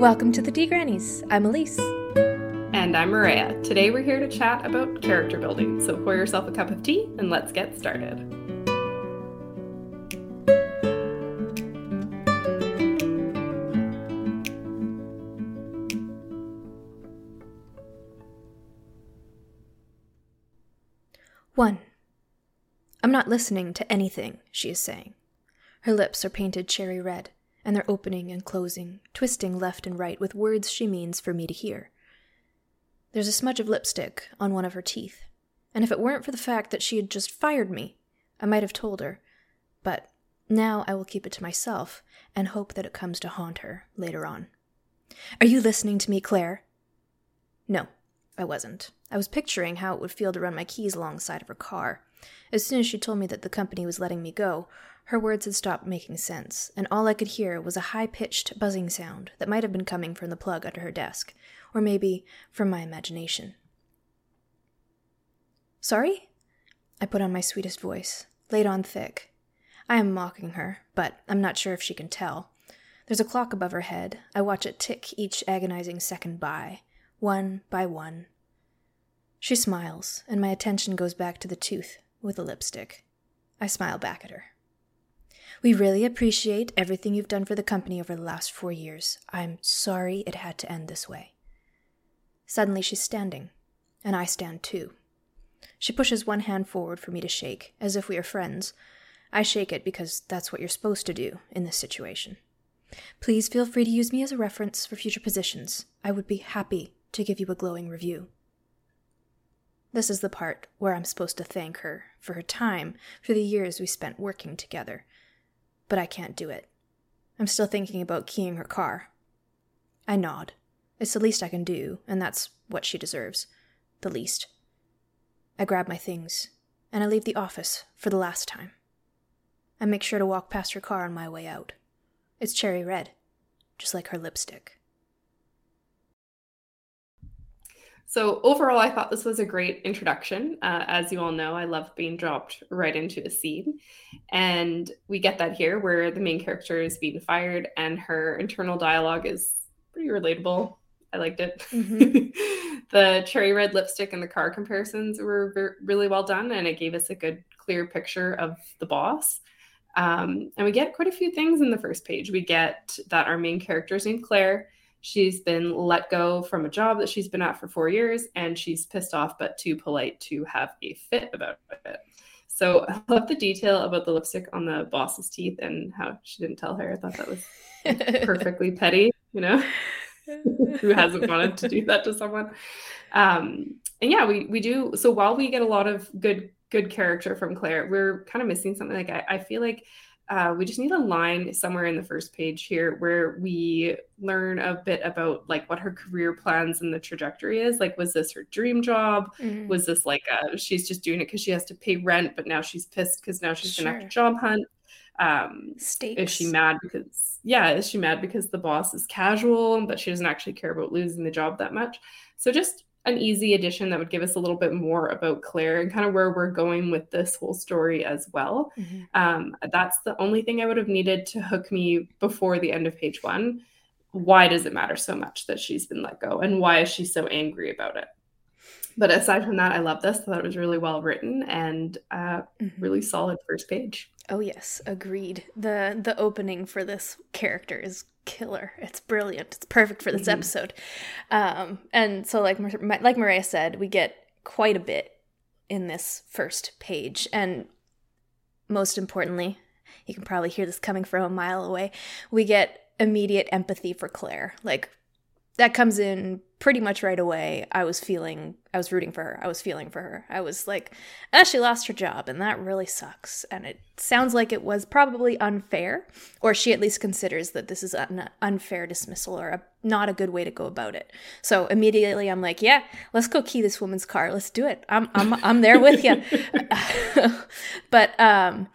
Welcome to the Tea Grannies. I'm Elise. And I'm Maria. Today we're here to chat about character building. So pour yourself a cup of tea and let's get started. One. I'm not listening to anything, she is saying. Her lips are painted cherry red, and they're opening and closing, twisting left and right with words she means for me to hear. There's a smudge of lipstick on one of her teeth, and if it weren't for the fact that she had just fired me, I might have told her. But now I will keep it to myself and hope that it comes to haunt her later on. Are you listening to me, Claire? No, I wasn't. I was picturing how it would feel to run my keys alongside of her car. As soon as she told me that the company was letting me go, her words had stopped making sense, and all I could hear was a high pitched buzzing sound that might have been coming from the plug under her desk, or maybe from my imagination. Sorry? I put on my sweetest voice, laid on thick. I am mocking her, but I'm not sure if she can tell. There's a clock above her head. I watch it tick each agonizing second by, one by one. She smiles, and my attention goes back to the tooth with the lipstick. I smile back at her. We really appreciate everything you've done for the company over the last four years. I'm sorry it had to end this way. Suddenly she's standing, and I stand too. She pushes one hand forward for me to shake, as if we are friends. I shake it because that's what you're supposed to do in this situation. Please feel free to use me as a reference for future positions. I would be happy to give you a glowing review. This is the part where I'm supposed to thank her for her time, for the years we spent working together, but I can't do it. I'm still thinking about keying her car. I nod. It's the least I can do, and that's what she deserves. The least. I grab my things, and I leave the office for the last time. I make sure to walk past her car on my way out. It's cherry red, just like her lipstick. So, overall, I thought this was a great introduction. Uh, as you all know, I love being dropped right into a scene. And we get that here where the main character is being fired and her internal dialogue is pretty relatable. I liked it. Mm-hmm. the cherry red lipstick and the car comparisons were very, really well done, and it gave us a good, clear picture of the boss. Um, and we get quite a few things in the first page. We get that our main character is named Claire She's been let go from a job that she's been at for four years, and she's pissed off but too polite to have a fit about it. So I love the detail about the lipstick on the boss's teeth and how she didn't tell her. I thought that was perfectly petty, you know. Who hasn't wanted to do that to someone? Um, and yeah, we we do. So while we get a lot of good good character from Claire, we're kind of missing something. Like I, I feel like uh, we just need a line somewhere in the first page here where we learn a bit about like what her career plans and the trajectory is like was this her dream job mm-hmm. was this like uh, she's just doing it because she has to pay rent but now she's pissed because now she's sure. gonna have to job hunt um Stakes. is she mad because yeah is she mad because the boss is casual but she doesn't actually care about losing the job that much so just an easy addition that would give us a little bit more about Claire and kind of where we're going with this whole story as well. Mm-hmm. Um, that's the only thing I would have needed to hook me before the end of page one. Why does it matter so much that she's been let go, and why is she so angry about it? But aside from that, I love this. I thought it was really well written and uh, mm-hmm. really solid first page. Oh yes, agreed. the The opening for this character is killer. It's brilliant. It's perfect for this mm-hmm. episode. Um, and so, like like Maria said, we get quite a bit in this first page, and most importantly, you can probably hear this coming from a mile away. We get immediate empathy for Claire. Like that comes in pretty much right away. I was feeling, I was rooting for her. I was feeling for her. I was like, ah, she lost her job, and that really sucks. And it sounds like it was probably unfair, or she at least considers that this is an unfair dismissal or a, not a good way to go about it. So immediately I'm like, yeah, let's go key this woman's car. Let's do it. I'm, I'm, I'm there with you. but um,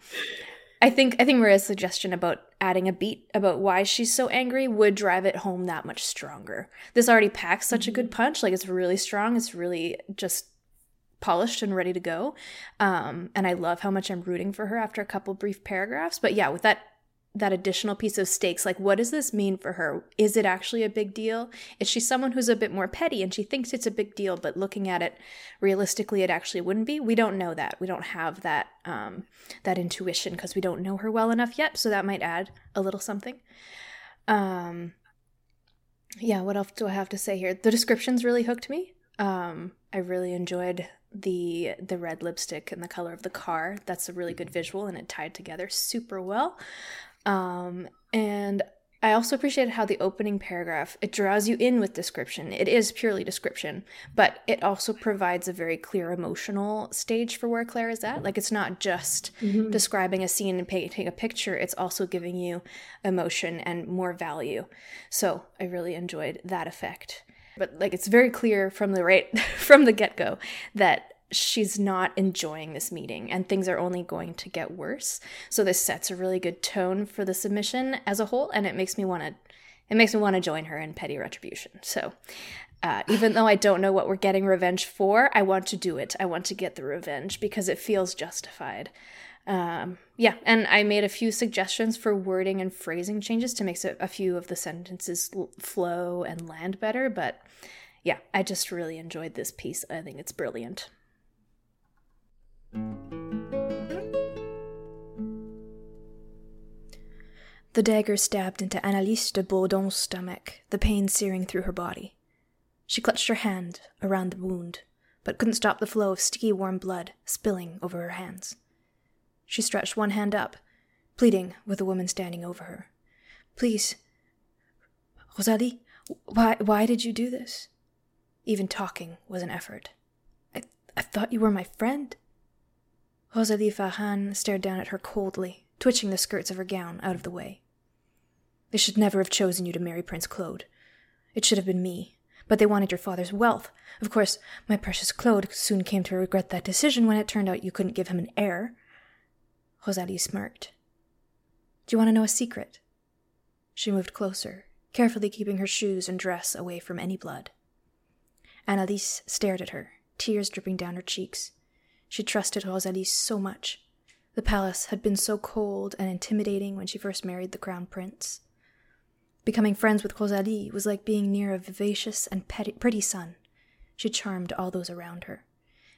I think I think Maria's suggestion about adding a beat about why she's so angry would drive it home that much stronger. This already packs such a good mm-hmm. punch, like it's really strong. It's really just polished and ready to go. Um, and I love how much I'm rooting for her after a couple brief paragraphs. But yeah, with that that additional piece of stakes like what does this mean for her? Is it actually a big deal? Is she someone who's a bit more petty and she thinks it's a big deal but looking at it realistically it actually wouldn't be? We don't know that. We don't have that um, that intuition because we don't know her well enough yet so that might add a little something. Um yeah what else do i have to say here? The descriptions really hooked me. Um i really enjoyed the the red lipstick and the color of the car. That's a really good visual and it tied together super well um, and I also appreciated how the opening paragraph it draws you in with description. It is purely description, but it also provides a very clear emotional stage for where Claire is at. Like it's not just mm-hmm. describing a scene and painting a picture; it's also giving you emotion and more value. So I really enjoyed that effect. But like it's very clear from the right from the get go that she's not enjoying this meeting and things are only going to get worse. So this sets a really good tone for the submission as a whole and it makes me want to it makes me want to join her in petty retribution. So uh, even though I don't know what we're getting revenge for, I want to do it. I want to get the revenge because it feels justified. Um, yeah, and I made a few suggestions for wording and phrasing changes to make a few of the sentences flow and land better. But yeah, I just really enjoyed this piece. I think it's brilliant. The dagger stabbed into Annalise de Bourdon's stomach, the pain searing through her body. She clutched her hand around the wound, but couldn't stop the flow of sticky warm blood spilling over her hands. She stretched one hand up, pleading with the woman standing over her. Please, Rosalie, why, why did you do this? Even talking was an effort. I, I thought you were my friend. Rosalie Farhan stared down at her coldly, twitching the skirts of her gown out of the way. They should never have chosen you to marry Prince Claude. It should have been me, but they wanted your father's wealth. Of course, my precious Claude soon came to regret that decision when it turned out you couldn't give him an heir. Rosalie smirked. Do you want to know a secret? She moved closer, carefully keeping her shoes and dress away from any blood. Annalise stared at her, tears dripping down her cheeks. She trusted Rosalie so much. The palace had been so cold and intimidating when she first married the crown prince. Becoming friends with Rosalie was like being near a vivacious and pretty sun. She charmed all those around her,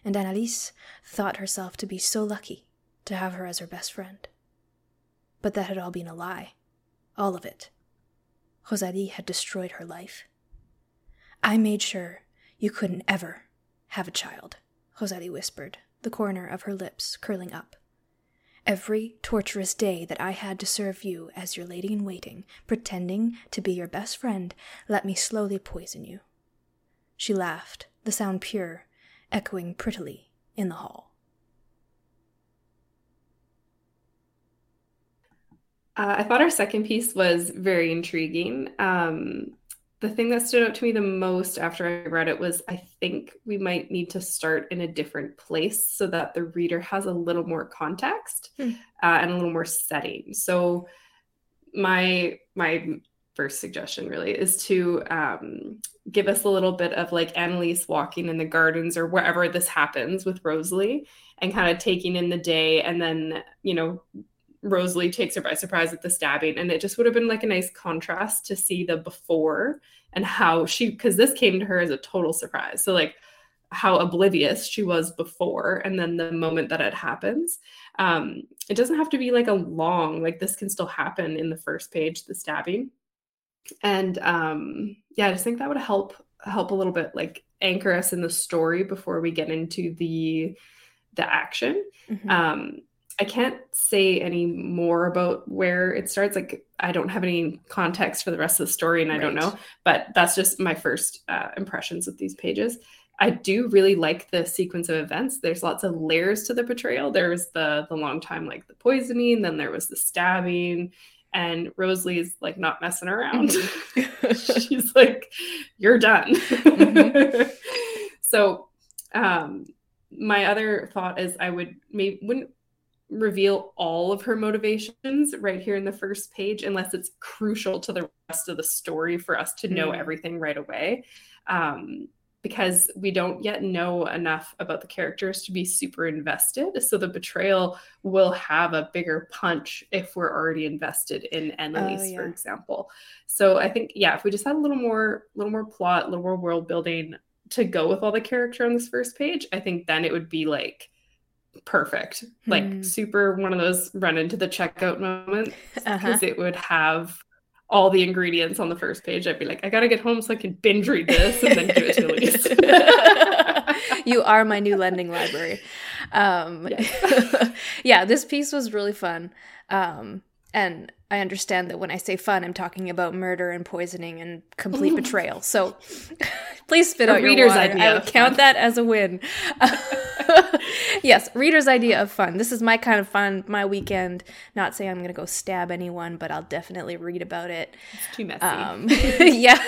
and Annalise thought herself to be so lucky to have her as her best friend. But that had all been a lie. All of it. Rosalie had destroyed her life. I made sure you couldn't ever have a child, Rosalie whispered the corner of her lips curling up. Every torturous day that I had to serve you as your lady in waiting, pretending to be your best friend, let me slowly poison you. She laughed, the sound pure, echoing prettily in the hall. Uh, I thought our second piece was very intriguing. Um, the thing that stood out to me the most after I read it was I think we might need to start in a different place so that the reader has a little more context hmm. uh, and a little more setting. So my my first suggestion really is to um, give us a little bit of like Annalise walking in the gardens or wherever this happens with Rosalie and kind of taking in the day and then you know Rosalie takes her by surprise at the stabbing. And it just would have been like a nice contrast to see the before and how she, because this came to her as a total surprise. So, like, how oblivious she was before and then the moment that it happens um it doesn't have to be like a long like this can still happen in the first page the stabbing and um yeah i just think that would help help a little bit like anchor us in the story before we get into the the action mm-hmm. um I can't say any more about where it starts. Like, I don't have any context for the rest of the story, and I right. don't know. But that's just my first uh, impressions of these pages. I do really like the sequence of events. There's lots of layers to the betrayal. There was the the long time, like the poisoning, then there was the stabbing, and Rosalie's like not messing around. Mm-hmm. She's like, "You're done." Mm-hmm. so, um, my other thought is I would maybe wouldn't reveal all of her motivations right here in the first page unless it's crucial to the rest of the story for us to know mm. everything right away um, because we don't yet know enough about the characters to be super invested. So the betrayal will have a bigger punch if we're already invested in Annalise, oh, yeah. for example. So I think, yeah, if we just had a little more, little more plot, a little more world building to go with all the character on this first page, I think then it would be like perfect. Like hmm. super one of those run into the checkout moments because uh-huh. it would have all the ingredients on the first page. I'd be like, I gotta get home so I can binge read this and then give it to Elise. you are my new lending library. Um, yeah. yeah, this piece was really fun. Um, and I understand that when I say fun, I'm talking about murder and poisoning and complete betrayal. So please spit a out your water. Idea I would count that as a win. yes, reader's idea of fun. This is my kind of fun, my weekend. Not saying I'm going to go stab anyone, but I'll definitely read about it. It's too messy. Um, yeah.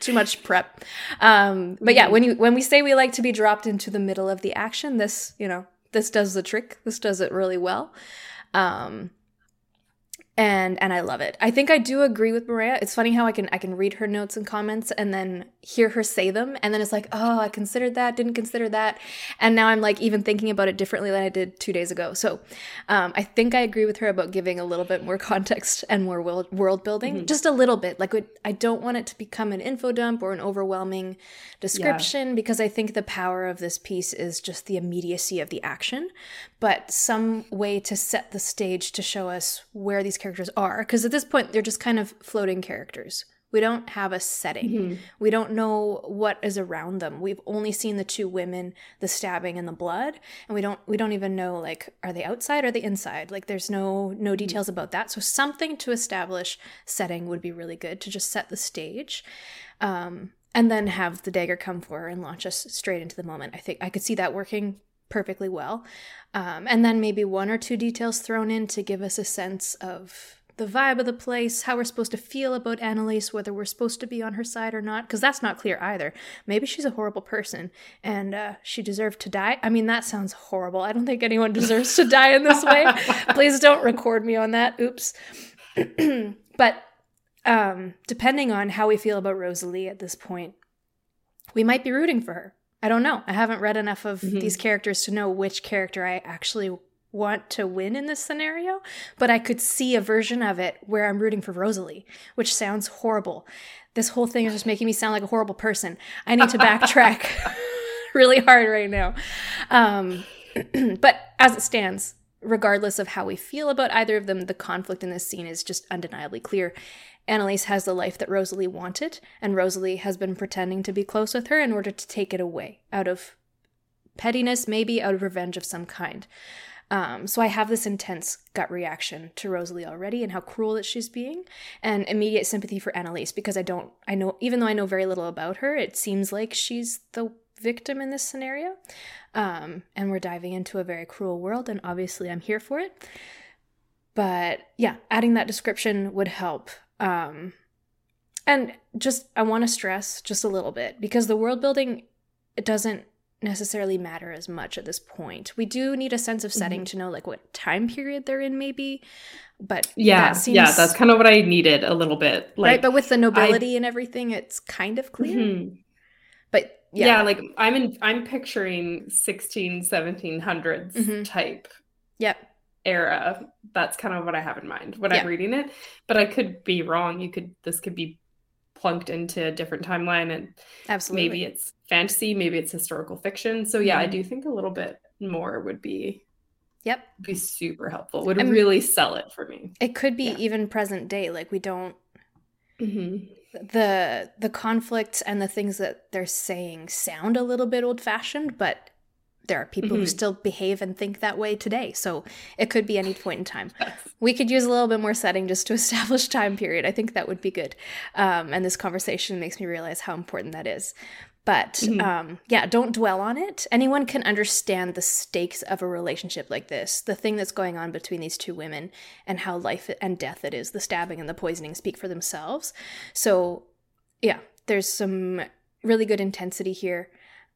too much prep um, but yeah when you when we say we like to be dropped into the middle of the action this you know this does the trick this does it really well um, and and I love it. I think I do agree with Maria. It's funny how I can I can read her notes and comments and then hear her say them and then it's like, "Oh, I considered that, didn't consider that." And now I'm like even thinking about it differently than I did 2 days ago. So, um, I think I agree with her about giving a little bit more context and more world, world building, mm-hmm. just a little bit. Like I don't want it to become an info dump or an overwhelming description yeah. because I think the power of this piece is just the immediacy of the action, but some way to set the stage to show us where these characters are because at this point they're just kind of floating characters we don't have a setting mm-hmm. we don't know what is around them we've only seen the two women the stabbing and the blood and we don't we don't even know like are they outside or the inside like there's no no mm-hmm. details mm-hmm. about that so something to establish setting would be really good to just set the stage um and then have the dagger come for her and launch us straight into the moment i think i could see that working perfectly well um, and then maybe one or two details thrown in to give us a sense of the vibe of the place, how we're supposed to feel about Annalise, whether we're supposed to be on her side or not, because that's not clear either. Maybe she's a horrible person and uh, she deserved to die. I mean, that sounds horrible. I don't think anyone deserves to die in this way. Please don't record me on that. Oops. but um, depending on how we feel about Rosalie at this point, we might be rooting for her. I don't know. I haven't read enough of mm-hmm. these characters to know which character I actually want to win in this scenario, but I could see a version of it where I'm rooting for Rosalie, which sounds horrible. This whole thing is just making me sound like a horrible person. I need to backtrack really hard right now. Um, but as it stands, regardless of how we feel about either of them, the conflict in this scene is just undeniably clear. Annalise has the life that Rosalie wanted, and Rosalie has been pretending to be close with her in order to take it away out of pettiness, maybe out of revenge of some kind. Um, so I have this intense gut reaction to Rosalie already and how cruel that she's being, and immediate sympathy for Annalise because I don't, I know, even though I know very little about her, it seems like she's the victim in this scenario. Um, and we're diving into a very cruel world, and obviously I'm here for it. But yeah, adding that description would help. Um, and just, I want to stress just a little bit because the world building it doesn't necessarily matter as much at this point. We do need a sense of setting mm-hmm. to know like what time period they're in maybe. But yeah, that seems, yeah, that's kind of what I needed a little bit. Like, right, but with the nobility I, and everything, it's kind of clear. Mm-hmm. But yeah. yeah. like I'm in I'm picturing 16 1700s mm-hmm. type. Yep. Era. That's kind of what I have in mind when I'm reading it. But I could be wrong. You could this could be plunked into a different timeline and absolutely maybe it's fantasy maybe it's historical fiction so yeah mm-hmm. i do think a little bit more would be yep be super helpful would really sell it for me it could be yeah. even present day like we don't mm-hmm. the the conflict and the things that they're saying sound a little bit old fashioned but there are people mm-hmm. who still behave and think that way today. So it could be any point in time. We could use a little bit more setting just to establish time period. I think that would be good. Um, and this conversation makes me realize how important that is. But mm-hmm. um, yeah, don't dwell on it. Anyone can understand the stakes of a relationship like this, the thing that's going on between these two women, and how life and death it is. The stabbing and the poisoning speak for themselves. So yeah, there's some really good intensity here.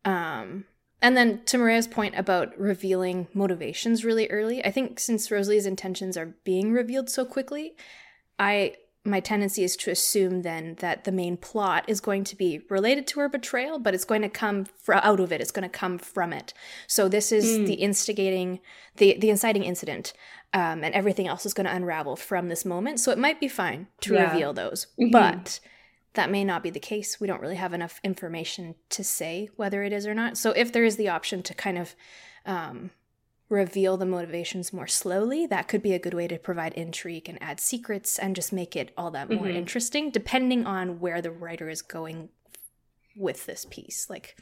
Um, and then to Maria's point about revealing motivations really early, I think since Rosalie's intentions are being revealed so quickly, I my tendency is to assume then that the main plot is going to be related to her betrayal, but it's going to come fr- out of it. It's going to come from it. So this is mm. the instigating, the the inciting incident, um, and everything else is going to unravel from this moment. So it might be fine to yeah. reveal those, mm-hmm. but that may not be the case. We don't really have enough information to say whether it is or not. So if there is the option to kind of um, reveal the motivations more slowly, that could be a good way to provide intrigue and add secrets and just make it all that more mm-hmm. interesting, depending on where the writer is going with this piece. Like,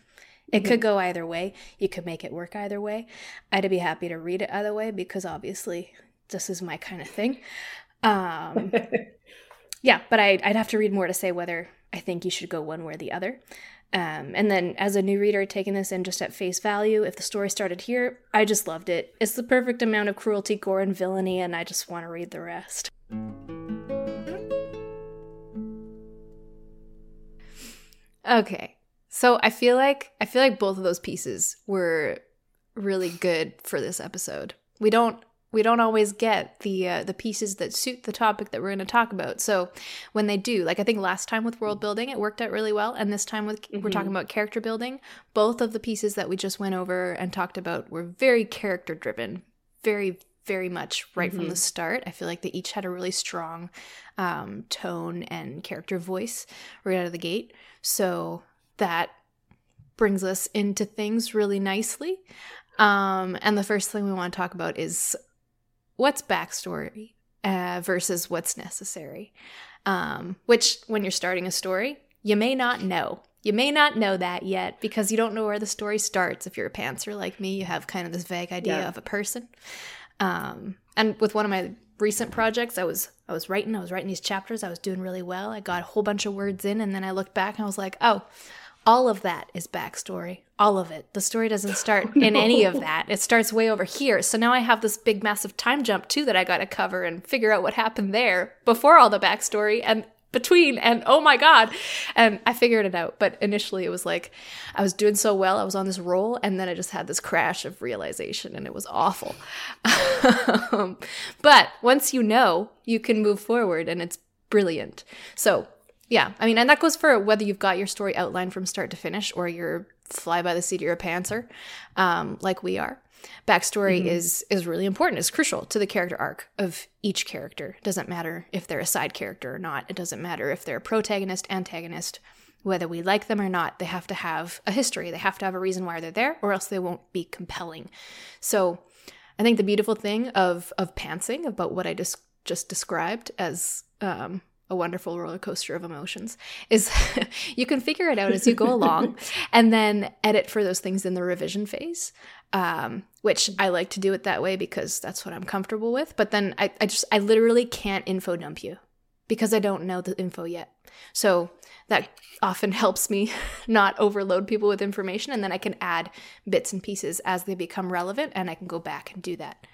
it mm-hmm. could go either way. You could make it work either way. I'd be happy to read it either way because obviously this is my kind of thing. Um, yeah, but I'd, I'd have to read more to say whether I think you should go one way or the other. Um, and then, as a new reader, taking this in just at face value, if the story started here, I just loved it. It's the perfect amount of cruelty, gore, and villainy, and I just want to read the rest. Okay, so I feel like I feel like both of those pieces were really good for this episode. We don't we don't always get the uh, the pieces that suit the topic that we're going to talk about. So when they do, like I think last time with world building, it worked out really well, and this time with mm-hmm. we're talking mm-hmm. about character building. Both of the pieces that we just went over and talked about were very character driven, very very much right mm-hmm. from the mm-hmm. start. I feel like they each had a really strong um, tone and character voice right out of the gate. So that brings us into things really nicely. Um, and the first thing we want to talk about is what's backstory uh, versus what's necessary. Um, which, when you're starting a story, you may not know. You may not know that yet because you don't know where the story starts. If you're a pantser like me, you have kind of this vague idea yeah. of a person. Um, and with one of my recent projects, I was I was writing, I was writing these chapters, I was doing really well. I got a whole bunch of words in, and then I looked back and I was like, oh, all of that is backstory. All of it. The story doesn't start oh, no. in any of that. It starts way over here. So now I have this big, massive time jump too that I got to cover and figure out what happened there before all the backstory and between. And oh my God. And I figured it out. But initially it was like I was doing so well. I was on this roll. And then I just had this crash of realization and it was awful. but once you know, you can move forward and it's brilliant. So yeah, I mean, and that goes for whether you've got your story outlined from start to finish or you're fly by the seat of your pantser, um, like we are. Backstory mm-hmm. is is really important. It's crucial to the character arc of each character. It doesn't matter if they're a side character or not. It doesn't matter if they're a protagonist, antagonist, whether we like them or not. They have to have a history. They have to have a reason why they're there, or else they won't be compelling. So, I think the beautiful thing of of pantsing about what I just just described as um, a wonderful roller coaster of emotions is you can figure it out as you go along and then edit for those things in the revision phase um, which i like to do it that way because that's what i'm comfortable with. But then I, I just i literally can't info dump you because i don't know the info yet. So that often helps me not overload people with information and then i can add bits and pieces as they become relevant and i can go back and do that.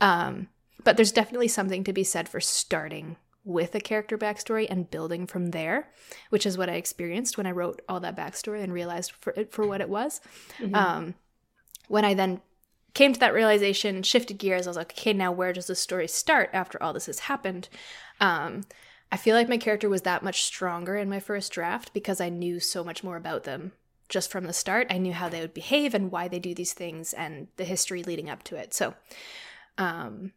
Um, but there's definitely something to be said for starting with a character backstory and building from there, which is what I experienced when I wrote all that backstory and realized for it for what it was. Mm-hmm. Um, when I then came to that realization, shifted gears, I was like, okay, now where does the story start after all this has happened? Um, I feel like my character was that much stronger in my first draft because I knew so much more about them just from the start. I knew how they would behave and why they do these things and the history leading up to it. So, um,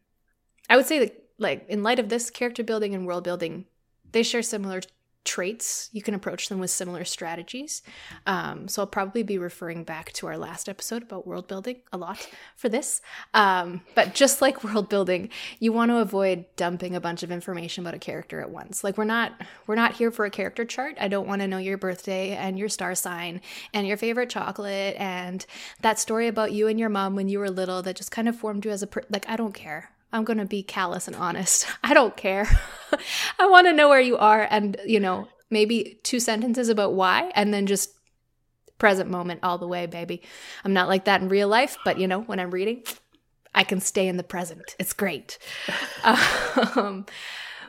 I would say that like in light of this character building and world building, they share similar traits. You can approach them with similar strategies. Um, so I'll probably be referring back to our last episode about world building a lot for this. Um, but just like world building, you want to avoid dumping a bunch of information about a character at once. Like we're not we're not here for a character chart. I don't want to know your birthday and your star sign and your favorite chocolate and that story about you and your mom when you were little that just kind of formed you as a per- like I don't care. I'm going to be callous and honest. I don't care. I want to know where you are and, you know, maybe two sentences about why and then just present moment all the way, baby. I'm not like that in real life, but, you know, when I'm reading, I can stay in the present. It's great. um,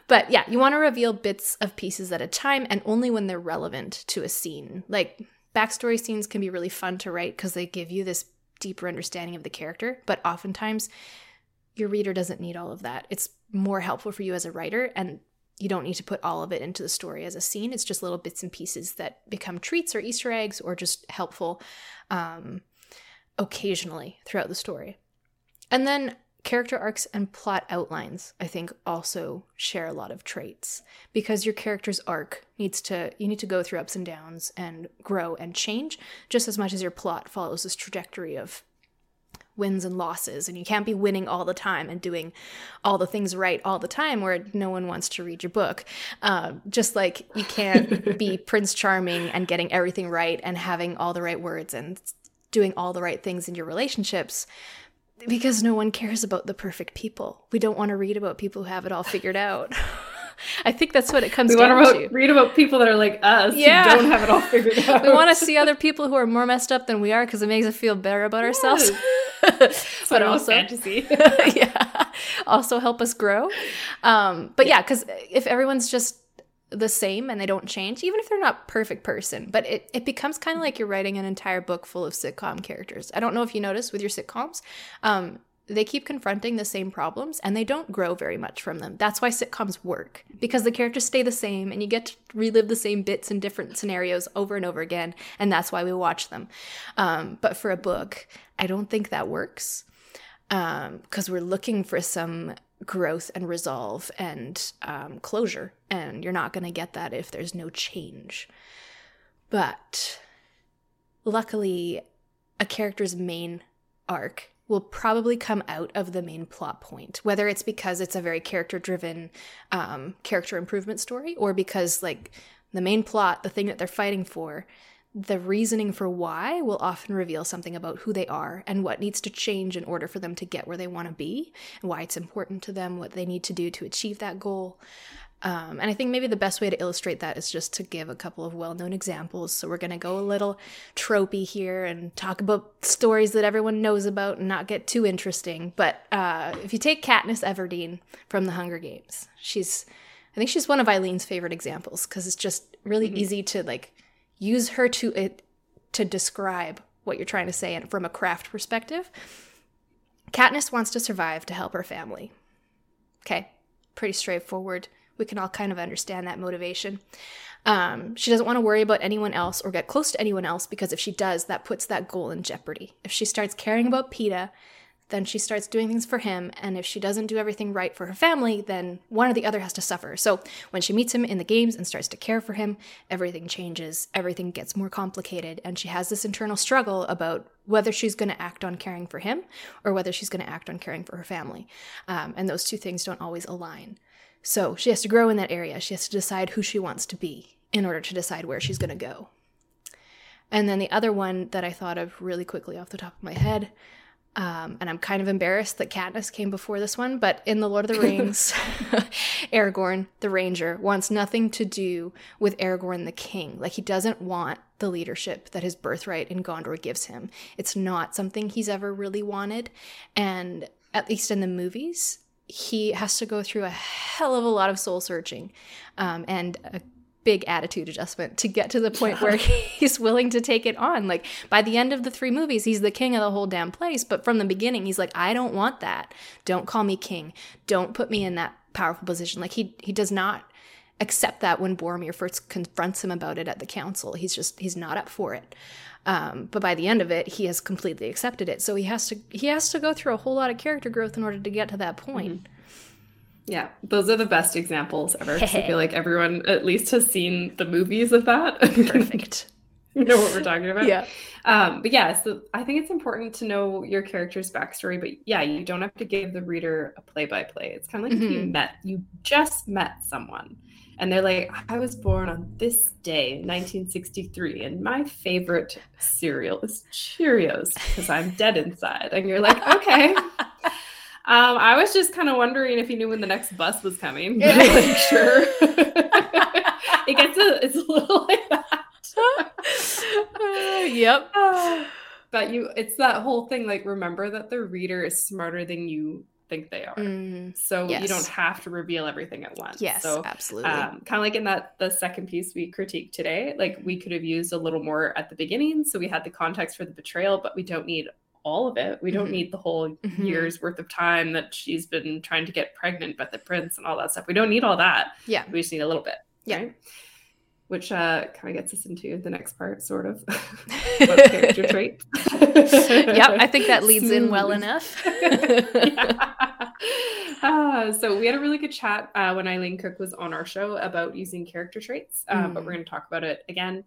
but yeah, you want to reveal bits of pieces at a time and only when they're relevant to a scene. Like backstory scenes can be really fun to write because they give you this deeper understanding of the character, but oftentimes your reader doesn't need all of that. It's more helpful for you as a writer and you don't need to put all of it into the story as a scene. It's just little bits and pieces that become treats or Easter eggs or just helpful um, occasionally throughout the story. And then character arcs and plot outlines i think also share a lot of traits because your character's arc needs to you need to go through ups and downs and grow and change just as much as your plot follows this trajectory of wins and losses and you can't be winning all the time and doing all the things right all the time where no one wants to read your book uh, just like you can't be prince charming and getting everything right and having all the right words and doing all the right things in your relationships because no one cares about the perfect people. We don't want to read about people who have it all figured out. I think that's what it comes to. we down want to. Read about people that are like us yeah. who don't have it all figured out. we want to see other people who are more messed up than we are because it makes us feel better about ourselves. but also fantasy. yeah. Also help us grow. Um, but yeah, because if everyone's just the same and they don't change, even if they're not perfect person. But it, it becomes kind of like you're writing an entire book full of sitcom characters. I don't know if you notice with your sitcoms, um, they keep confronting the same problems and they don't grow very much from them. That's why sitcoms work because the characters stay the same and you get to relive the same bits in different scenarios over and over again. And that's why we watch them. Um, but for a book, I don't think that works because um, we're looking for some growth and resolve and um, closure. And you're not going to get that if there's no change. But luckily, a character's main arc will probably come out of the main plot point, whether it's because it's a very character driven um, character improvement story or because, like, the main plot, the thing that they're fighting for, the reasoning for why will often reveal something about who they are and what needs to change in order for them to get where they want to be, and why it's important to them, what they need to do to achieve that goal. Um, and I think maybe the best way to illustrate that is just to give a couple of well known examples. So we're going to go a little tropey here and talk about stories that everyone knows about and not get too interesting. But uh, if you take Katniss Everdeen from the Hunger Games, she's, I think she's one of Eileen's favorite examples because it's just really mm-hmm. easy to like use her to it to describe what you're trying to say and from a craft perspective. Katniss wants to survive to help her family. Okay, pretty straightforward. We can all kind of understand that motivation. Um, she doesn't want to worry about anyone else or get close to anyone else because if she does, that puts that goal in jeopardy. If she starts caring about Peeta then she starts doing things for him. And if she doesn't do everything right for her family, then one or the other has to suffer. So when she meets him in the games and starts to care for him, everything changes, everything gets more complicated. And she has this internal struggle about whether she's going to act on caring for him or whether she's going to act on caring for her family. Um, and those two things don't always align. So she has to grow in that area. She has to decide who she wants to be in order to decide where she's going to go. And then the other one that I thought of really quickly off the top of my head um, and I'm kind of embarrassed that Katniss came before this one, but in The Lord of the Rings, Aragorn, the Ranger, wants nothing to do with Aragorn the King. Like, he doesn't want the leadership that his birthright in Gondor gives him. It's not something he's ever really wanted. And at least in the movies, he has to go through a hell of a lot of soul searching um, and a big attitude adjustment to get to the point where he's willing to take it on. Like by the end of the three movies, he's the king of the whole damn place. But from the beginning, he's like, I don't want that. Don't call me king. Don't put me in that powerful position. Like he he does not accept that when Boromir first confronts him about it at the council. He's just he's not up for it. Um, but by the end of it, he has completely accepted it. So he has to he has to go through a whole lot of character growth in order to get to that point. Mm-hmm. Yeah, those are the best examples ever. I feel like everyone at least has seen the movies of that. Perfect. you know what we're talking about. Yeah. Um, but yeah, so I think it's important to know your character's backstory. But yeah, you don't have to give the reader a play-by-play. It's kind of like mm-hmm. if you met, you just met someone, and they're like, "I was born on this day, 1963, and my favorite cereal is Cheerios because I'm dead inside." And you're like, "Okay." Um, I was just kind of wondering if you knew when the next bus was coming. Yeah. like, sure. it gets a, it's a little like that. Uh, yep. Uh, but you, it's that whole thing. Like, remember that the reader is smarter than you think they are. Mm, so yes. you don't have to reveal everything at once. Yes, so, absolutely. Um, kind of like in that the second piece we critiqued today, like we could have used a little more at the beginning, so we had the context for the betrayal, but we don't need all of it. We don't Mhm. need the whole Mhm. year's worth of time that she's been trying to get pregnant by the prince and all that stuff. We don't need all that. Yeah. We just need a little bit. Yeah. Right? Which uh, kind of gets us into the next part, sort of. character traits. yep, I think that leads in well enough. Yeah. Ah, so we had a really good chat uh, when Eileen Cook was on our show about using character traits, uh, but Mm. we're going to talk about it again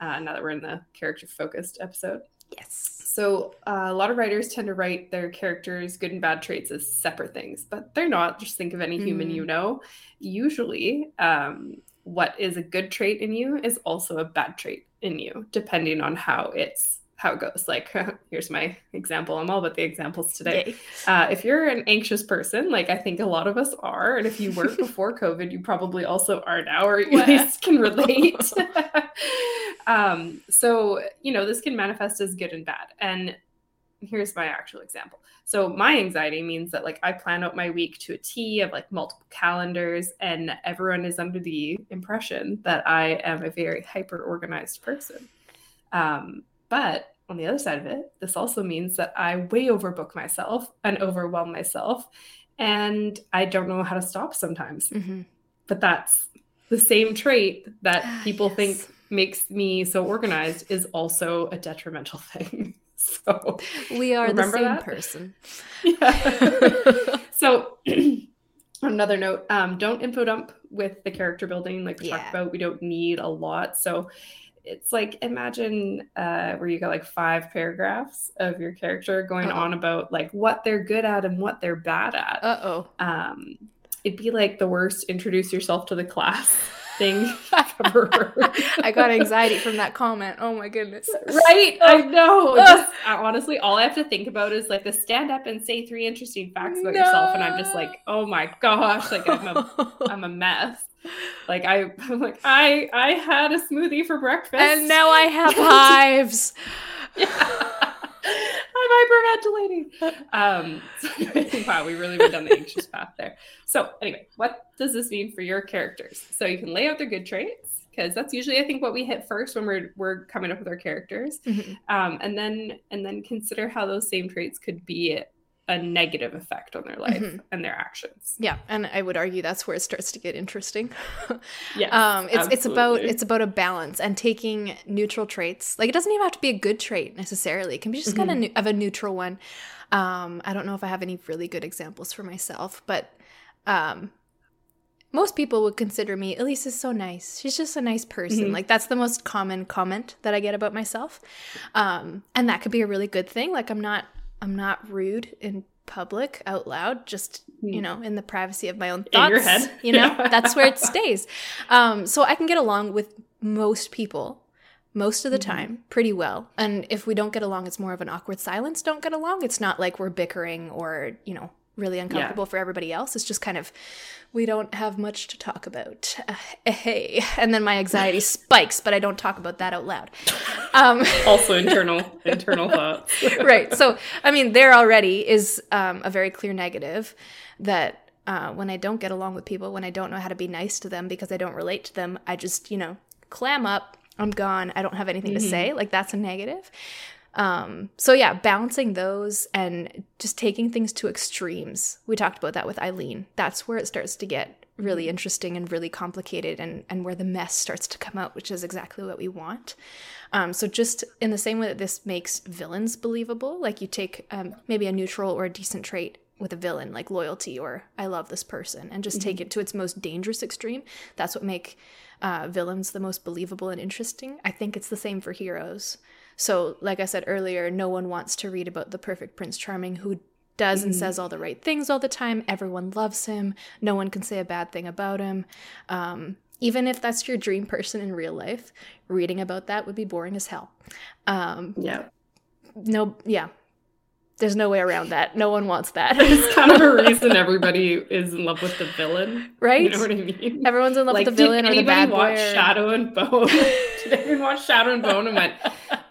uh, now that we're in the character focused episode. yes. So uh, a lot of writers tend to write their characters' good and bad traits as separate things, but they're not. Just think of any human Mm. you know. Usually, um, what is a good trait in you is also a bad trait in you, depending on how it's how it goes. Like here's my example. I'm all about the examples today. Uh, if you're an anxious person, like I think a lot of us are, and if you weren't before COVID, you probably also are now, or at least can relate. um, so, you know, this can manifest as good and bad. And here's my actual example. So, my anxiety means that, like, I plan out my week to a T of like multiple calendars, and everyone is under the impression that I am a very hyper organized person. Um, but on the other side of it, this also means that I way overbook myself and overwhelm myself, and I don't know how to stop sometimes. Mhm. But that's the same trait that Ah, people yes. think makes me so organized is also a detrimental thing. So, We are the same that? person. yeah. so on another note, um, don't info dump with the character building like we Yeah. talked about. We don't need a lot. So it's like imagine uh, where you got like five paragraphs of your character going Uh-oh. on about like what they're good at and what they're bad at. Uh oh. um, it'd be like the worst introduce yourself to the class thing I've ever heard. I got anxiety from that comment. Oh my goodness. Right? I know. Just, honestly, all I have to think about is like the stand up and say three interesting facts about yourself, and I'm just like, oh my gosh, like I'm a, I'm a mess. Like I, I'm like I, I had a smoothie for breakfast, and now I have hives. Yeah. I'm. Um, so, wow, we really went down the anxious path there. So, anyway, what does this mean for your characters? So you can lay out their good traits because that's usually, I think, what we hit first when we're we're coming up with our characters, Mhm. um, and then and then consider how those same traits could be a negative effect on their life Mhm. and their actions. Yeah, and I would argue that's where it starts to get interesting. yeah, um, it's it's about it's about a balance and taking neutral traits. Like it doesn't even have to be a good trait necessarily. It can be just kind of of a neutral one. Um, I don't know if I have any really good examples for myself, but um, most people would consider me. Elise is so nice. She's just a nice person. Mhm. Like that's the most common comment that I get about myself, um, and that could be a really good thing. Like I'm not I'm not rude in public out loud. Just you Mm. know, in the privacy of my own thoughts. In your head. You know, that's where it stays. Um, so I can get along with most people most of the Mhm. time pretty well. And if we don't get along, it's more of an awkward silence. Don't get along. It's not like we're bickering or, you know, really uncomfortable for everybody else. It's just kind of, we don't have much to talk about. Uh, hey. And then my anxiety spikes, but I don't talk about that out loud. Um, also internal internal thoughts. right. So, I mean, there already is um, a very clear negative that uh, when I don't get along with people, when I don't know how to be nice to them because I don't relate to them, I just, you know, clam up. I'm gone. I don't have anything to Mhm. say. Like, that's a negative. Um, so, yeah, balancing those and just taking things to extremes. We talked about that with Eileen. That's where it starts to get really interesting and really complicated and, and where the mess starts to come out, which is exactly what we want. Um, so just in the same way that this makes villains believable, like you take um, maybe a neutral or a decent trait with a villain, like loyalty or I love this person, and just take it to its most dangerous extreme. That's what make uh, villains the most believable and interesting. I think it's the same for heroes. So, like I said earlier, no one wants to read about the perfect Prince Charming who does and Mhm. says all the right things all the time. Everyone loves him. No one can say a bad thing about him. Um, even if that's your dream person in real life, reading about that would be boring as hell. Um, yeah. no, yeah, there's no way around that. No one wants that, It's kind of a reason everybody is in love with the villain. right? You know what I mean? Everyone's in love like, with the villain or the bad boy. watch or- Shadow and Bone? did anyone watch Shadow and Bone and went,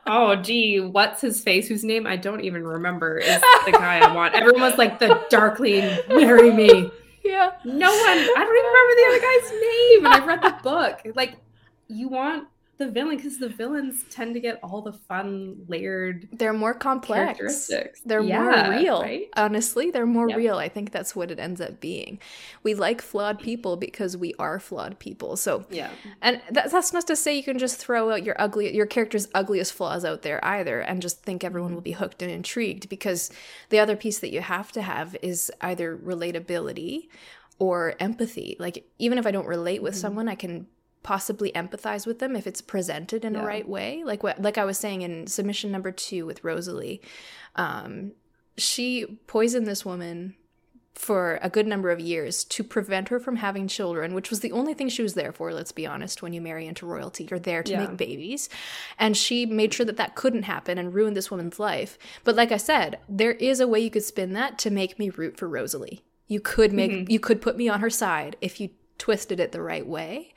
oh, gee, what's his face? Whose name I don't even remember is the guy I want. Everyone was like, the Darkling, marry me. yeah, No one, I don't even remember the other guy's name. And I've read the book. Like, you want the villain because the villains tend to get all the fun layered they're more complex. they're Yeah, more real. right? honestly they're more Yep. real. I think that's what it ends up being. We like flawed people because we are flawed people. So Yeah. and that, that's not to say you can just throw out your ugly your character's ugliest flaws out there either and just think everyone will be hooked and intrigued because the other piece that you have to have is either relatability or empathy. Like even if i don't relate with mm-hmm. someone i can possibly empathize with them if it's presented in a right way like what like i was saying in submission number two with rosalie um she poisoned this woman for a good number of years to prevent her from having children, which was the only thing she was there for, let's be honest. When you marry into royalty, you're there to Yeah. make babies. And she made sure that that couldn't happen and ruined this woman's life. But like I said, there is a way you could spin that to make me root for Rosalie. You could make, you could put me on her side if you twisted it the right way.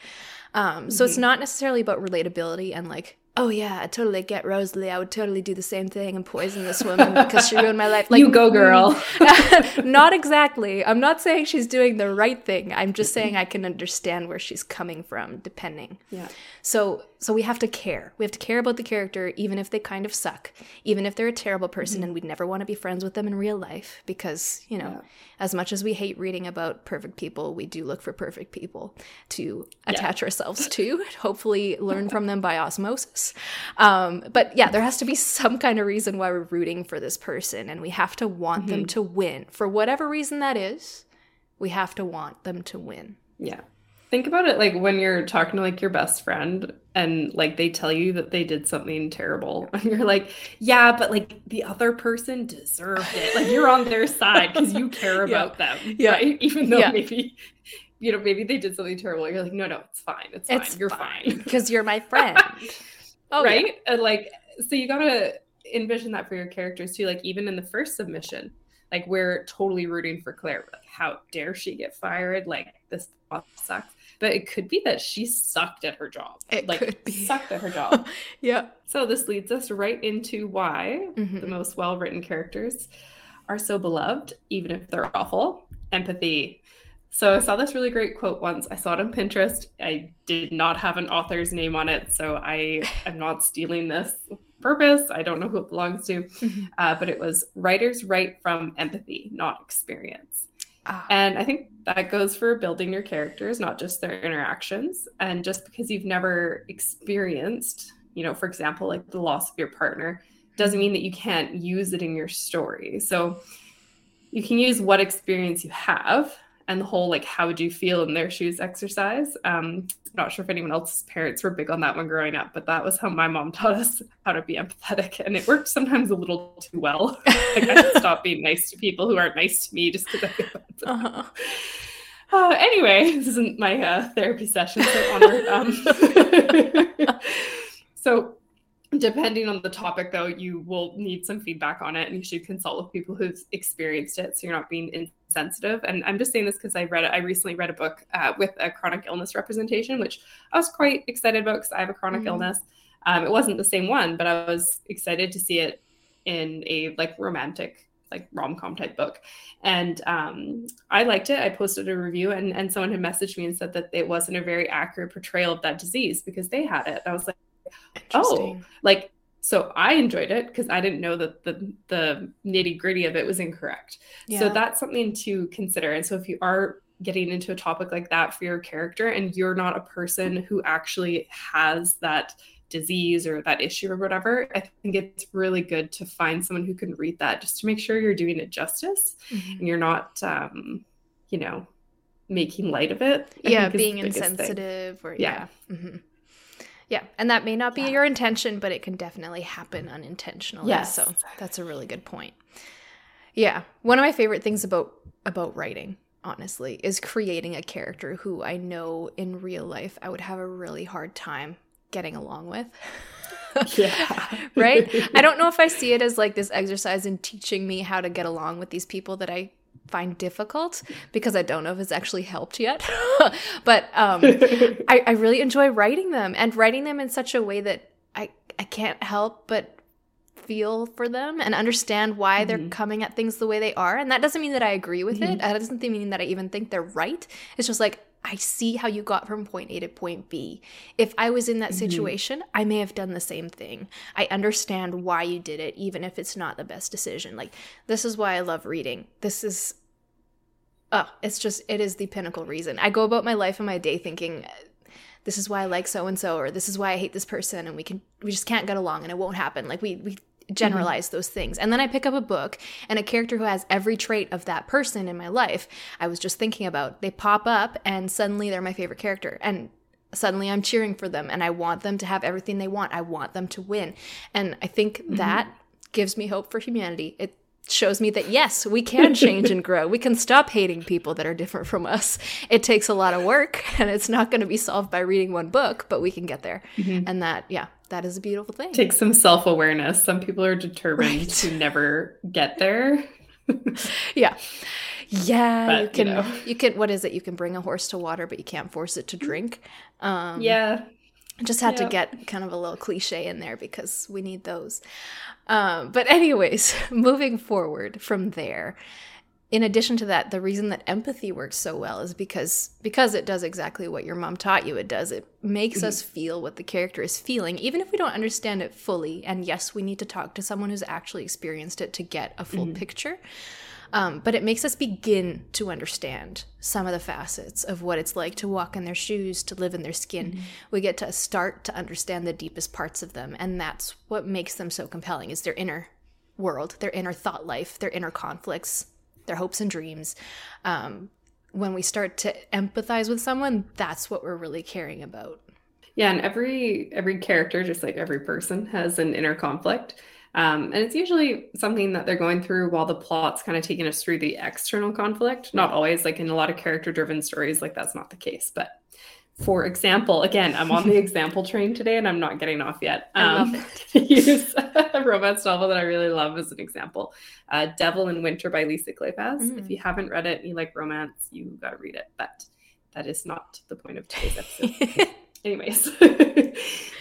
Um, so it's not necessarily about relatability and like, oh yeah, I totally get Rosalie. I would totally do the same thing and poison this woman because she ruined my life. Like, you go, girl. not exactly. I'm not saying she's doing the right thing. I'm just saying I can understand where she's coming from, depending. yeah. So, so we have to care. We have to care about the character, even if they kind of suck, even if they're a terrible person, Mm-hmm. and we'd never want to be friends with them in real life. Because you know, as much as we hate reading about perfect people, we do look for perfect people to attach ourselves to. And hopefully, learn from them by osmosis. Um, but yeah, there has to be some kind of reason why we're rooting for this person, and we have to want them to win for whatever reason that is. We have to want them to win. Yeah. Think about it like when you're talking to like your best friend and like they tell you that they did something terrible and you're like, yeah, but like the other person deserved it. Like you're on their side because you care Yeah. about them. Yeah. Right? Even though Yeah. maybe you know, maybe they did something terrible. You're like, no, no, it's fine. It's fine. It's you're fine. because you're my friend. Oh, yeah. right? And like, so you gotta envision that for your characters too. Like, even in the first submission, like we're totally rooting for Claire. Like, how dare she get fired? Like, this sucks. But it could be that she sucked at her job. It like, could be. sucked at her job. Yeah. so this leads us right into why Mhm. the most well-written characters are so beloved, even if they're awful. Empathy. So I saw this really great quote once. I saw it on Pinterest. I did not have an author's name on it, so I am not stealing this purpose. I don't know who it belongs to, Mhm. uh, but it was writers write from empathy, not experience. Ah, And I think that goes for building your characters, not just their interactions. And just because you've never experienced, you know, for example, like the loss of your partner, doesn't mean that you can't use it in your story. So you can use what experience you have and the whole like how would you feel in their shoes exercise. Um, not sure if anyone else's parents were big on that one growing up, but that was how my mom taught us how to be empathetic, and it worked sometimes a little too well. like I should stop being nice to people who aren't nice to me just because I feel bad for them. uh-huh. Uh, anyway, this isn't my uh, therapy session, so. Um, so, depending on the topic, though, you will need some feedback on it, and you should consult with people who've experienced it, so you're not being insensitive. And I'm just saying this because I read I recently read a book uh, with a chronic illness representation, which I was quite excited about because I have a chronic Mhm. illness. Um, it wasn't the same one, but I was excited to see it in a like romantic like rom-com type book and um, i liked it i posted a review and, and someone had messaged me and said that it wasn't a very accurate portrayal of that disease because they had it i was like oh like so i enjoyed it because i didn't know that the the nitty gritty of it was incorrect so that's something to consider and so if you are getting into a topic like that for your character and you're not a person who actually has that disease or that issue or whatever i think it's really good to find someone who can read that just to make sure you're doing it justice Mhm. and you're not um you know making light of it I yeah, being biggest thing. insensitive or yeah. Yeah. hmm Yeah, and that may not be Yeah. your intention, but it can definitely happen unintentionally. Yes. So that's a really good point. Yeah, one of my favorite things about about writing, honestly, is creating a character who I know in real life I would have a really hard time getting along with. yeah right? I don't know if I see it as like this exercise in teaching me how to get along with these people that I find difficult because I don't know if it's actually helped yet. but um, I, I really enjoy writing them and writing them in such a way that I, I can't help but feel for them and understand why they're Mhm. coming at things the way they are. And that doesn't mean that I agree with it. That doesn't mean that I even think they're right. It's just like I see how you got from point A to point B. If I was in that situation, mm-hmm. I may have done the same thing. I understand why you did it, even if it's not the best decision. Like, this is why I love reading. This is, oh, it's just, it is the pinnacle reason. I go about my life and my day thinking, this is why I like so and so, or this is why I hate this person, and we can, we just can't get along and it won't happen. Like, we, we, generalize mm-hmm. those things. And then I pick up a book and a character who has every trait of that person in my life I was just thinking about. They pop up and suddenly they're my favorite character. And suddenly I'm cheering for them and I want them to have everything they want. I want them to win. And I think mm-hmm. that gives me hope for humanity. It shows me that yes, we can change and grow. We can stop hating people that are different from us. It takes a lot of work and it's not going to be solved by reading one book, but we can get there. Mm-hmm. And that, yeah, that is a beautiful thing. Take some self awareness. Some people are determined right. to never get there. yeah. Yeah, but, you can you, know. you, can what is it? You can bring a horse to water, but you can't force it to drink. Um Yeah. Just had to get kind of a little cliche in there because we need those. Um, but anyways, moving forward from there, in addition to that, the reason that empathy works so well is because because it does exactly what your mom taught you it does. It makes mm-hmm. us feel what the character is feeling, even if we don't understand it fully. And yes, we need to talk to someone who's actually experienced it to get a full mm-hmm. picture. Um, but it makes us begin to understand some of the facets of what it's like to walk in their shoes, to live in their skin. Mm-hmm. We get to start to understand the deepest parts of them, and that's what makes them so compelling: is their inner world, their inner thought life, their inner conflicts, their hopes and dreams. Um, when we start to empathize with someone, that's what we're really caring about. Yeah, and every every character, just like every person, has an inner conflict. Um, and it's usually something that they're going through while the plot's kind of taking us through the external conflict. Not always, like in a lot of character driven stories, like that's not the case. But for example, again, I'm on the example train today and I'm not getting off yet. Um, use a romance novel that I really love as an example uh, Devil in Winter by Lisa Kleypas. Mm. If you haven't read it and you like romance, you got to read it. But that is not the point of today's episode. Anyways,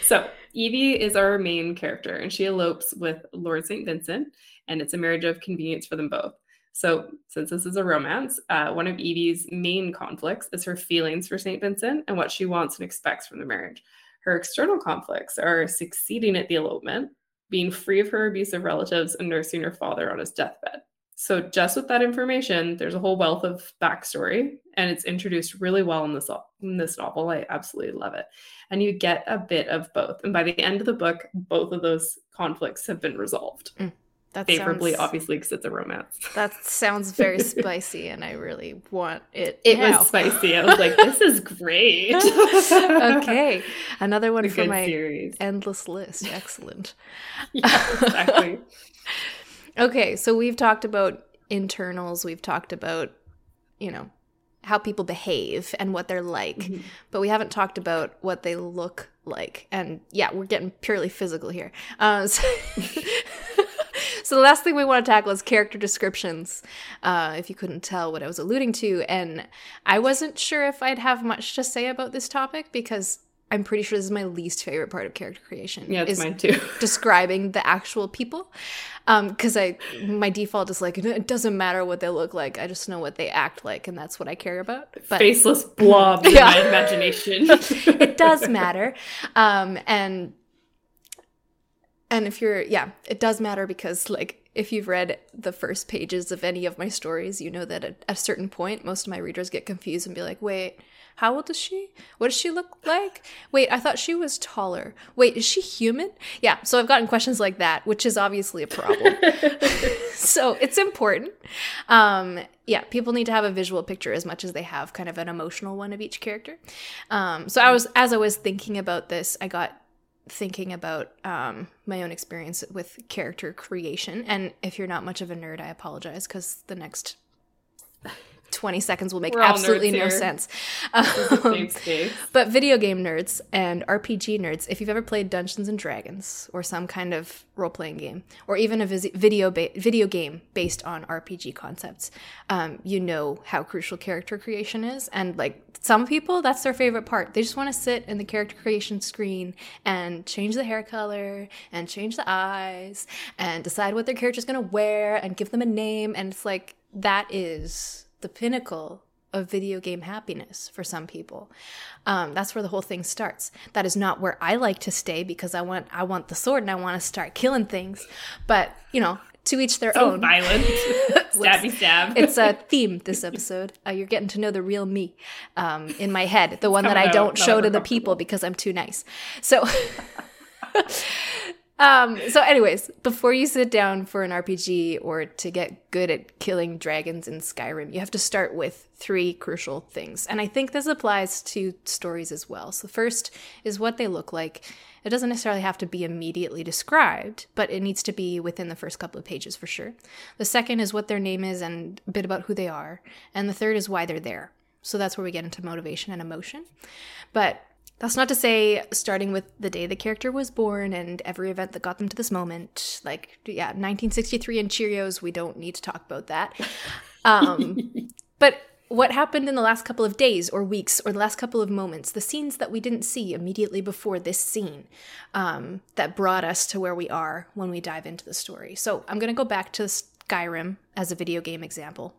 so Evie is our main character and she elopes with Lord St. Vincent, and it's a marriage of convenience for them both. So, since this is a romance, uh, one of Evie's main conflicts is her feelings for St. Vincent and what she wants and expects from the marriage. Her external conflicts are succeeding at the elopement, being free of her abusive relatives, and nursing her father on his deathbed. So, just with that information, there's a whole wealth of backstory, and it's introduced really well in this in this novel. I absolutely love it, and you get a bit of both. And by the end of the book, both of those conflicts have been resolved. Mm. That favorably, sounds, obviously, because it's a romance. That sounds very spicy, and I really want it. It now. was spicy. I was like, "This is great." okay, another one for my series. endless list. Excellent. Yeah, exactly. okay, so we've talked about internals. We've talked about, you know, how people behave and what they're like, mm-hmm. but we haven't talked about what they look like. And yeah, we're getting purely physical here. Uh, so so the last thing we want to tackle is character descriptions. Uh, if you couldn't tell what I was alluding to, and I wasn't sure if I'd have much to say about this topic because I'm pretty sure this is my least favorite part of character creation. Yeah, it's mine too. describing the actual people, because um, I my default is like it doesn't matter what they look like. I just know what they act like, and that's what I care about. But, Faceless blob in my imagination. it does matter, um, and and if you're, yeah, it does matter because, like, if you've read the first pages of any of my stories, you know that at a certain point, most of my readers get confused and be like, wait, how old is she? What does she look like? Wait, I thought she was taller. Wait, is she human? Yeah, so I've gotten questions like that, which is obviously a problem. so it's important. Um, yeah, people need to have a visual picture as much as they have kind of an emotional one of each character. Um, so I was, as I was thinking about this, I got thinking about um, my own experience with character creation. And if you're not much of a nerd, I apologize because the next 20 seconds will make absolutely no sense. Um, but video game nerds and RPG nerds, if you've ever played Dungeons and Dragons or some kind of role playing game, or even a video ba- video game based on RPG concepts, um, you know how crucial character creation is. And like some people, that's their favorite part. They just want to sit in the character creation screen and change the hair color and change the eyes and decide what their character's going to wear and give them a name. And it's like, that is the pinnacle of video game happiness for some people. Um, that's where the whole thing starts. That is not where I like to stay because I want I want the sword and I want to start killing things. But you know, to each their so own. Violent, stabby stab. it's a theme this episode. Uh, you're getting to know the real me um, in my head, the one that I don't show to the people because I'm too nice. So. Um, so, anyways, before you sit down for an RPG or to get good at killing dragons in Skyrim, you have to start with three crucial things. And I think this applies to stories as well. So, first is what they look like. It doesn't necessarily have to be immediately described, but it needs to be within the first couple of pages for sure. The second is what their name is and a bit about who they are. And the third is why they're there. So, that's where we get into motivation and emotion. But that's not to say starting with the day the character was born and every event that got them to this moment. Like, yeah, 1963 and Cheerios, we don't need to talk about that. Um, but what happened in the last couple of days or weeks or the last couple of moments, the scenes that we didn't see immediately before this scene um, that brought us to where we are when we dive into the story. So I'm going to go back to Skyrim as a video game example.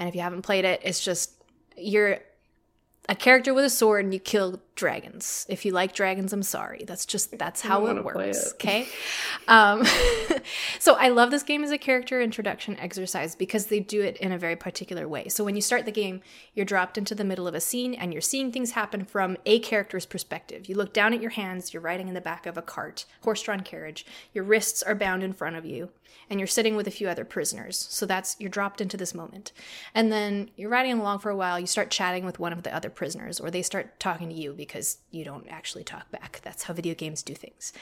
And if you haven't played it, it's just you're a character with a sword and you kill dragons. If you like dragons, I'm sorry. That's just that's how it works. It. Okay. Um, so I love this game as a character introduction exercise because they do it in a very particular way. So when you start the game, you're dropped into the middle of a scene and you're seeing things happen from a character's perspective. You look down at your hands, you're riding in the back of a cart, horse-drawn carriage. Your wrists are bound in front of you and you're sitting with a few other prisoners. So that's you're dropped into this moment. And then you're riding along for a while, you start chatting with one of the other prisoners or they start talking to you because you don't actually talk back. That's how video games do things.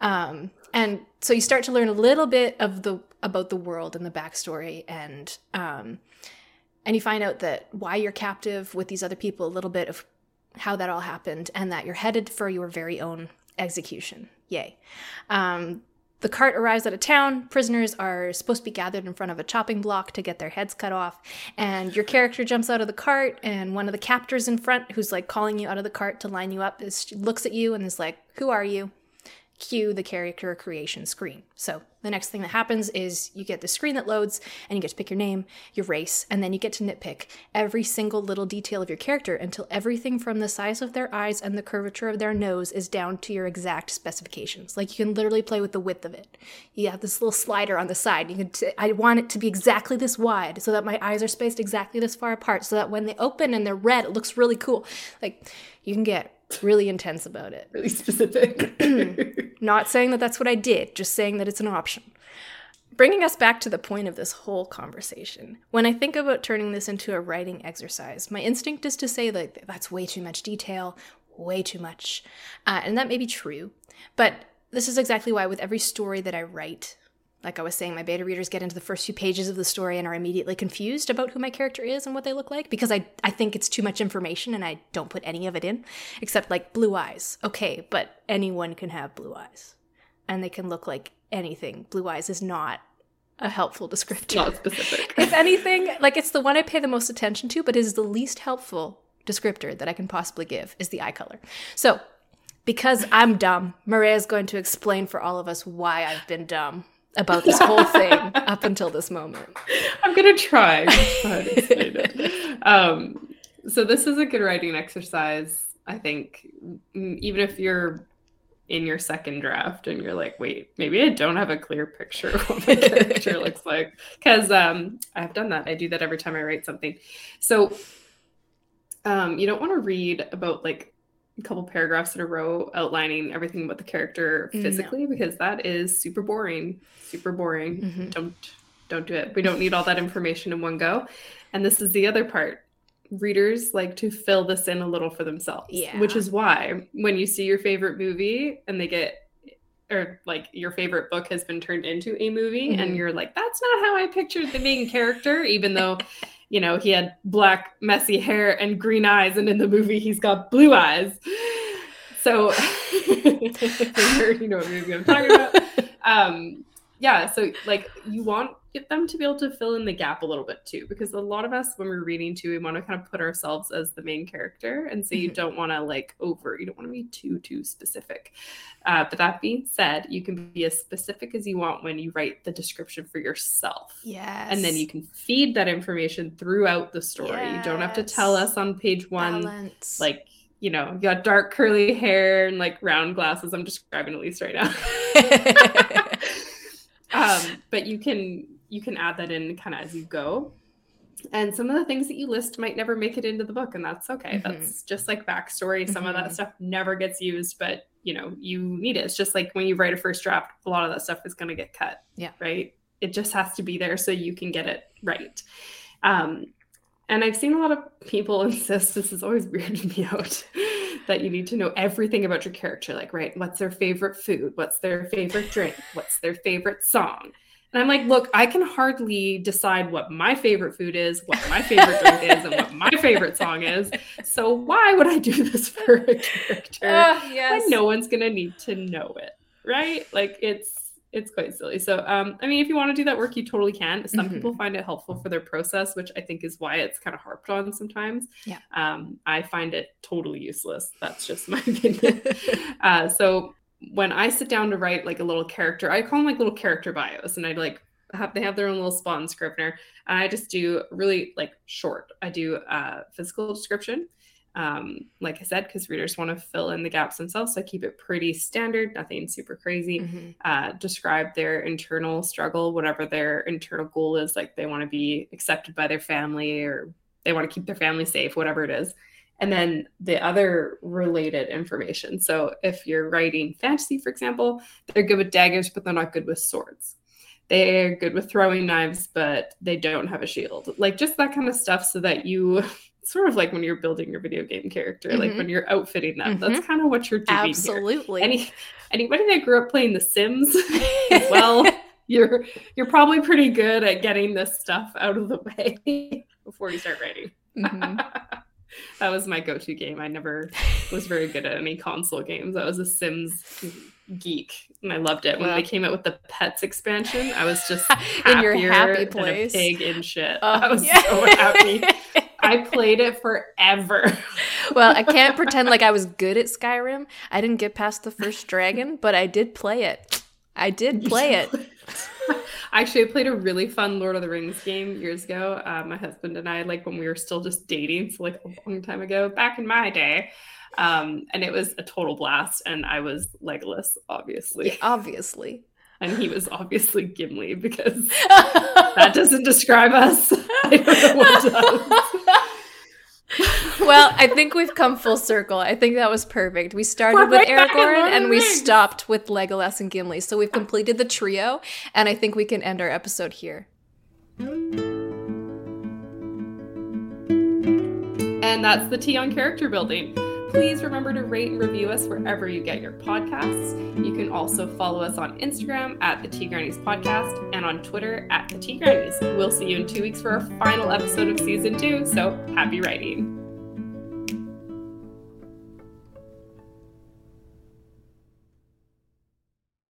Um, and so you start to learn a little bit of the about the world and the backstory, and um, and you find out that why you're captive with these other people, a little bit of how that all happened, and that you're headed for your very own execution. Yay. Um, the cart arrives at a town. Prisoners are supposed to be gathered in front of a chopping block to get their heads cut off. And your character jumps out of the cart, and one of the captors in front, who's like calling you out of the cart to line you up, is looks at you and is like, "Who are you?" Cue the character creation screen. So the next thing that happens is you get the screen that loads and you get to pick your name, your race, and then you get to nitpick every single little detail of your character until everything from the size of their eyes and the curvature of their nose is down to your exact specifications. Like you can literally play with the width of it. You have this little slider on the side. You can t- I want it to be exactly this wide so that my eyes are spaced exactly this far apart so that when they open and they're red, it looks really cool. Like you can get really intense about it. Really specific. Not saying that that's what I did, just saying that it's an option. Bringing us back to the point of this whole conversation, when I think about turning this into a writing exercise, my instinct is to say that that's way too much detail, way too much. Uh, and that may be true. But this is exactly why, with every story that I write, like I was saying, my beta readers get into the first few pages of the story and are immediately confused about who my character is and what they look like because I, I think it's too much information and I don't put any of it in, except like blue eyes. Okay, but anyone can have blue eyes and they can look like anything. Blue eyes is not a helpful descriptor. Not specific. if anything, like it's the one I pay the most attention to, but it is the least helpful descriptor that I can possibly give is the eye color. So, because I'm dumb, Maria is going to explain for all of us why I've been dumb about this whole thing up until this moment. I'm gonna try. um, so this is a good writing exercise. I think even if you're in your second draft and you're like, wait, maybe I don't have a clear picture of what my character looks like. Because um, I've done that. I do that every time I write something. So um, you don't want to read about like couple paragraphs in a row outlining everything about the character physically no. because that is super boring super boring mm-hmm. don't don't do it we don't need all that information in one go and this is the other part readers like to fill this in a little for themselves yeah which is why when you see your favorite movie and they get or like your favorite book has been turned into a movie mm-hmm. and you're like that's not how i pictured the main character even though you know, he had black, messy hair and green eyes, and in the movie, he's got blue eyes. So, you know what movie I'm talking about. Um, yeah, so like you want get them to be able to fill in the gap a little bit too, because a lot of us when we're reading too, we want to kind of put ourselves as the main character, and so you Mhm. don't want to like over, you don't want to be too too specific. Uh, but that being said, you can be as specific as you want when you write the description for yourself. Yes. And then you can feed that information throughout the story. You don't have to tell us on page one, balance. like, you know, you got dark curly hair and like round glasses. I'm describing at least right now. um, but you can you can add that in kind of as you go. And some of the things that you list might never make it into the book, and that's okay. Mhm. That's just like backstory. Some of Mhm. that stuff never gets used, but you know, you need it. It's just like when you write a first draft, a lot of that stuff is gonna get cut. Yeah. Right. It just has to be there so you can get it right. Um, and I've seen a lot of people insist this is always weirded me out that you need to know everything about your character. Like, right, what's their favorite food? What's their favorite drink? What's their favorite song? And I'm like, look, I can hardly decide what my favorite food is, what my favorite drink is, and what my favorite song is. So why would I do this for a character Ah, yes. when no one's gonna need to know it, right? Like it's it's quite silly. So um, I mean, if you want to do that work, you totally can. Some Mhm. people find it helpful for their process, which I think is why it's kind of harped on sometimes. Yeah. Um, I find it totally useless. That's just my opinion. uh, so when I sit down to write like a little character, I call them like little character bios, and I like have they have their own little spot in Scrivener, and I just do really like short. I do a physical description, um, like I said, because readers want to fill in the gaps themselves. So I keep it pretty standard, nothing super crazy. Mhm. Uh, describe their internal struggle, whatever their internal goal is. Like they want to be accepted by their family or they want to keep their family safe, whatever it is. And then the other related information. So if you're writing fantasy, for example, they're good with daggers, but they're not good with swords. They're good with throwing knives, but they don't have a shield. Like just that kind of stuff so that you sort of like when you're building your video game character, like Mhm. when you're outfitting them. That's kind of what you're doing. here. Absolutely. Any anybody that grew up playing The Sims well, you're you're probably pretty good at getting this stuff out of the way before you start writing. Mhm. that was my go-to game. I never was very good at any console games. I was a Sims geek, and I loved it. When Well. they came out with the Pets expansion, I was just In your happy place. pig in shit. Oh, I was yeah. so happy. I played it forever. well, I can't pretend like I was good at Skyrim. I didn't get past the first dragon, but I did play it. I did play it. Actually, I played a really fun Lord of the Rings game years ago. Uh, my husband and I, like when we were still just dating, so like a long time ago, back in my day. Um, and it was a total blast. And I was Legolas, obviously, Yeah, obviously. And he was obviously Gimli because that doesn't describe us. I don't know what does. well, I think we've come full circle. I think that was perfect. We started We're with right Aragorn and we stopped with Legolas and Gimli. So we've completed the trio, and I think we can end our episode here. And that's the tea on character building. Please remember to rate and review us wherever you get your podcasts. You can also follow us on Instagram at the Tea Grannies Podcast and on Twitter at the Tea Grannies. We'll see you in two weeks for our final episode of season two. So happy writing.